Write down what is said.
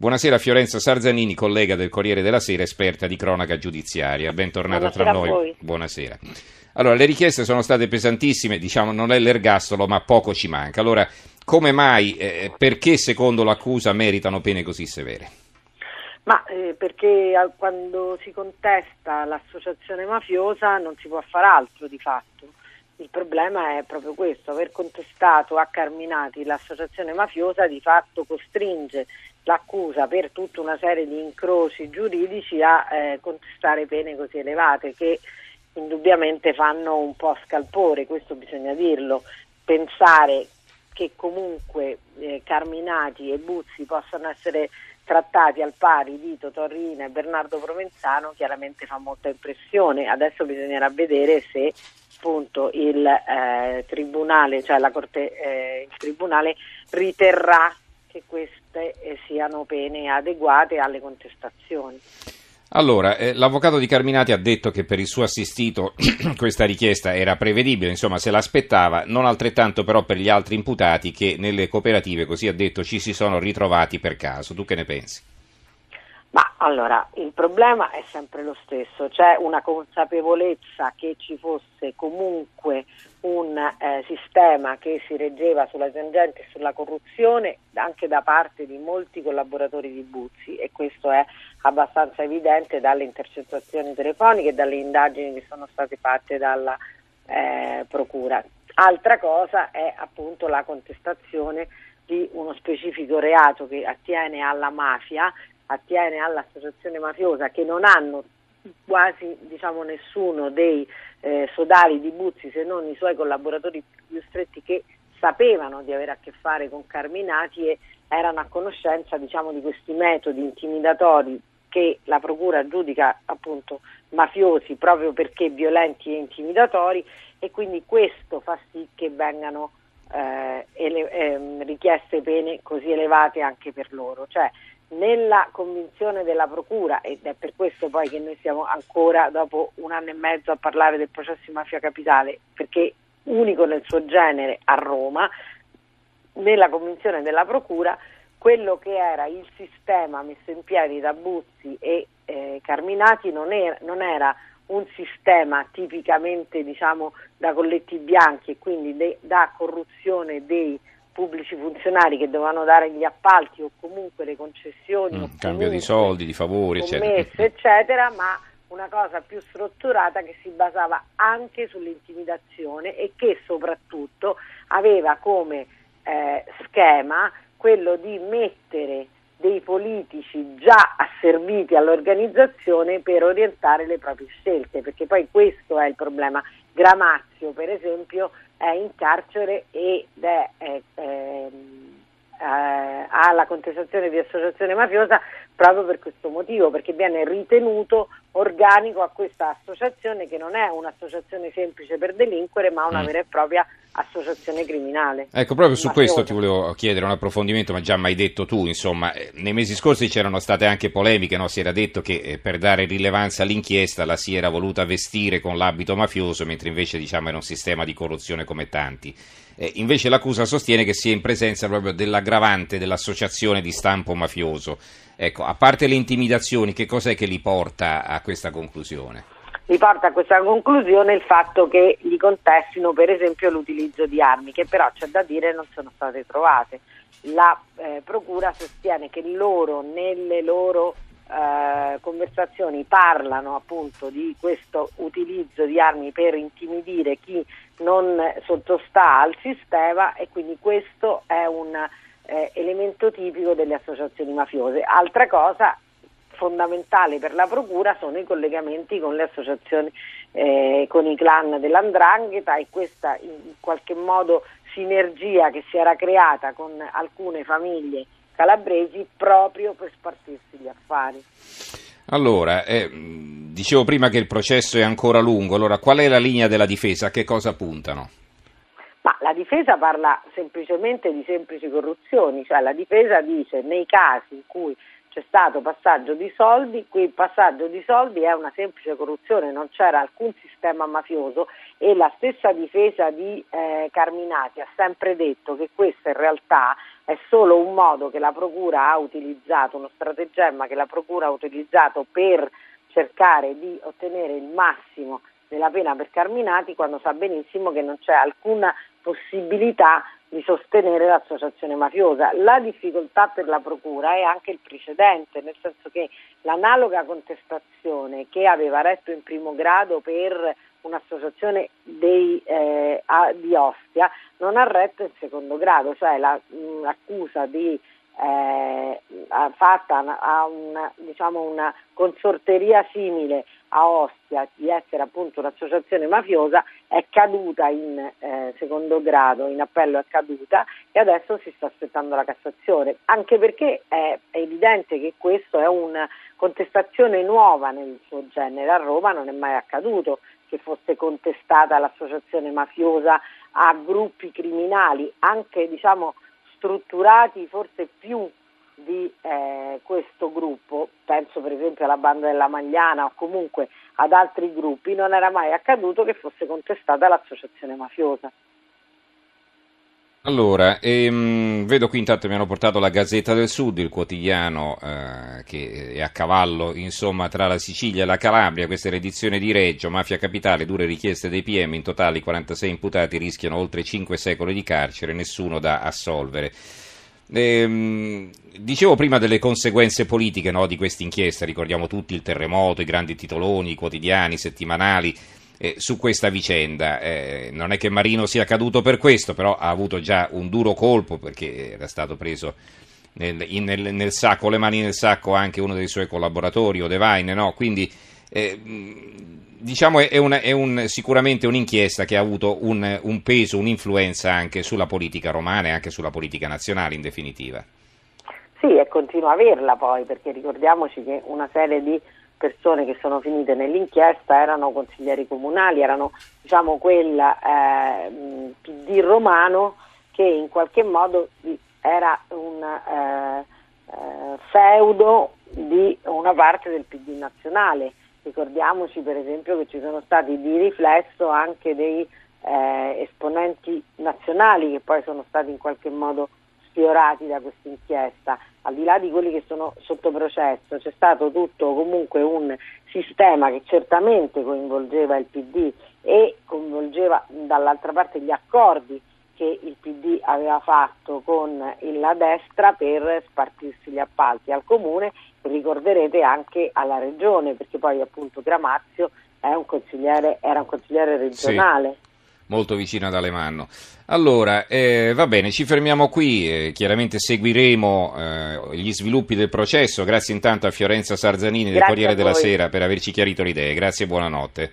Buonasera Fiorenza Sarzanini, collega del Corriere della Sera, esperta di cronaca giudiziaria. Bentornata Buonasera tra noi. Buonasera. Allora, le richieste sono state pesantissime, diciamo non è l'ergastolo, ma poco ci manca. Allora, come mai, eh, perché secondo l'accusa meritano pene così severe? Ma eh, perché al- quando si contesta l'associazione mafiosa non si può fare altro di fatto. Il problema è proprio questo, aver contestato a Carminati l'associazione mafiosa di fatto costringe l'accusa per tutta una serie di incroci giuridici a eh, contestare pene così elevate che indubbiamente fanno un po' scalpore, questo bisogna dirlo. Pensare che comunque eh, Carminati e Buzzi possano essere trattati al pari di Totorrina e Bernardo Provenzano chiaramente fa molta impressione. Adesso bisognerà vedere se appunto il eh, tribunale, cioè corte, eh, il tribunale riterrà che queste eh, siano pene adeguate alle contestazioni. Allora, eh, l'avvocato di Carminati ha detto che per il suo assistito questa richiesta era prevedibile, insomma se l'aspettava, non altrettanto però per gli altri imputati che nelle cooperative, così ha detto, ci si sono ritrovati per caso. Tu che ne pensi? Ma allora, il problema è sempre lo stesso, c'è una consapevolezza che ci fosse comunque un eh, sistema che si reggeva sulla tangente e sulla corruzione anche da parte di molti collaboratori di Buzzi e questo è abbastanza evidente dalle intercettazioni telefoniche e dalle indagini che sono state fatte dalla eh, Procura. Altra cosa è appunto la contestazione di uno specifico reato che attiene alla mafia attiene all'associazione mafiosa che non hanno quasi diciamo, nessuno dei eh, sodali di Buzzi se non i suoi collaboratori più stretti che sapevano di avere a che fare con Carminati e erano a conoscenza diciamo, di questi metodi intimidatori che la procura giudica appunto mafiosi proprio perché violenti e intimidatori e quindi questo fa sì che vengano eh, ele- ehm, richieste pene così elevate anche per loro. Cioè, nella convinzione della Procura, ed è per questo poi che noi siamo ancora dopo un anno e mezzo a parlare del processo di mafia capitale, perché unico nel suo genere a Roma, nella convinzione della Procura, quello che era il sistema messo in piedi da Buzzi e eh, Carminati non era, non era un sistema tipicamente diciamo, da colletti bianchi e quindi de- da corruzione dei pubblici funzionari che dovevano dare gli appalti o comunque le concessioni Mm, cambio di soldi, di favori, eccetera. eccetera, ma una cosa più strutturata che si basava anche sull'intimidazione e che soprattutto aveva come eh, schema quello di mettere dei politici già asserviti all'organizzazione per orientare le proprie scelte, perché poi questo è il problema. Gramazio, per esempio, è in carcere ed è, è, ehm, eh, ha la contestazione di associazione mafiosa proprio per questo motivo, perché viene ritenuto organico a questa associazione che non è un'associazione semplice per delinquere, ma una Mm. vera e propria associazione criminale. Ecco, proprio su mafiosa. questo ti volevo chiedere un approfondimento, ma già mai detto tu, insomma, eh, nei mesi scorsi c'erano state anche polemiche, no? si era detto che eh, per dare rilevanza all'inchiesta la si era voluta vestire con l'abito mafioso, mentre invece diciamo era un sistema di corruzione come tanti. Eh, invece l'accusa sostiene che sia in presenza proprio dell'aggravante dell'associazione di stampo mafioso. Ecco, a parte le intimidazioni, che cos'è che li porta a questa conclusione? Mi porta a questa conclusione il fatto che gli contestino per esempio l'utilizzo di armi, che però c'è da dire non sono state trovate. La eh, Procura sostiene che loro nelle loro eh, conversazioni parlano appunto di questo utilizzo di armi per intimidire chi non sottostà al sistema e quindi questo è un eh, elemento tipico delle associazioni mafiose. Altra cosa fondamentale per la procura sono i collegamenti con le associazioni, eh, con i clan dell'andrangheta e questa in qualche modo sinergia che si era creata con alcune famiglie calabresi proprio per spartirsi gli affari. Allora, eh, dicevo prima che il processo è ancora lungo, allora qual è la linea della difesa? A che cosa puntano? La difesa parla semplicemente di semplici corruzioni, cioè la difesa dice nei casi in cui c'è stato passaggio di soldi, quel passaggio di soldi è una semplice corruzione, non c'era alcun sistema mafioso e la stessa difesa di eh, Carminati ha sempre detto che questa in realtà è solo un modo che la Procura ha utilizzato, uno stratagemma che la Procura ha utilizzato per cercare di ottenere il massimo della pena per Carminati quando sa benissimo che non c'è alcuna possibilità di sostenere l'associazione mafiosa. La difficoltà per la Procura è anche il precedente, nel senso che l'analoga contestazione che aveva retto in primo grado per un'associazione dei, eh, a, di Ostia non ha retto in secondo grado, cioè l'accusa di eh, fatta a una, diciamo una consorteria simile a Ostia di essere appunto un'associazione mafiosa è caduta in eh, secondo grado, in appello è caduta e adesso si sta aspettando la Cassazione, anche perché è evidente che questo è una contestazione nuova nel suo genere, a Roma non è mai accaduto che fosse contestata l'associazione mafiosa a gruppi criminali, anche diciamo strutturati forse più di eh, questo gruppo, penso per esempio alla banda della Magliana o comunque ad altri gruppi, non era mai accaduto che fosse contestata l'associazione mafiosa. Allora, ehm, vedo qui intanto mi hanno portato la Gazzetta del Sud, il quotidiano eh, che è a cavallo insomma, tra la Sicilia e la Calabria, questa è l'edizione di Reggio, Mafia Capitale, dure richieste dei PM, in totale i 46 imputati rischiano oltre 5 secoli di carcere, nessuno da assolvere. Ehm, dicevo prima delle conseguenze politiche no, di questa inchiesta, ricordiamo tutti il terremoto, i grandi titoloni, i quotidiani, i settimanali eh, su questa vicenda. Eh, non è che Marino sia caduto per questo, però ha avuto già un duro colpo perché era stato preso nel, in, nel, nel sacco, le mani nel sacco anche uno dei suoi collaboratori, Odevaine, no? quindi eh, diciamo è, una, è un, sicuramente un'inchiesta che ha avuto un, un peso, un'influenza anche sulla politica romana e anche sulla politica nazionale in definitiva. Sì, e continua a averla poi, perché ricordiamoci che una serie di persone che sono finite nell'inchiesta erano consiglieri comunali, erano diciamo quel eh, PD romano che in qualche modo era un eh, eh, feudo di una parte del PD nazionale. Ricordiamoci per esempio che ci sono stati di riflesso anche dei eh, esponenti nazionali che poi sono stati in qualche modo sfiorati da questa inchiesta, al di là di quelli che sono sotto processo, c'è stato tutto comunque un sistema che certamente coinvolgeva il PD e coinvolgeva dall'altra parte gli accordi che il PD aveva fatto con la destra per spartirsi gli appalti al comune, ricorderete anche alla regione, perché poi appunto Gramazio un era un consigliere regionale. Sì molto vicino ad Alemanno. Allora, eh, va bene, ci fermiamo qui, eh, chiaramente seguiremo eh, gli sviluppi del processo. Grazie intanto a Fiorenza Sarzanini del Corriere della Sera per averci chiarito le idee. Grazie e buonanotte.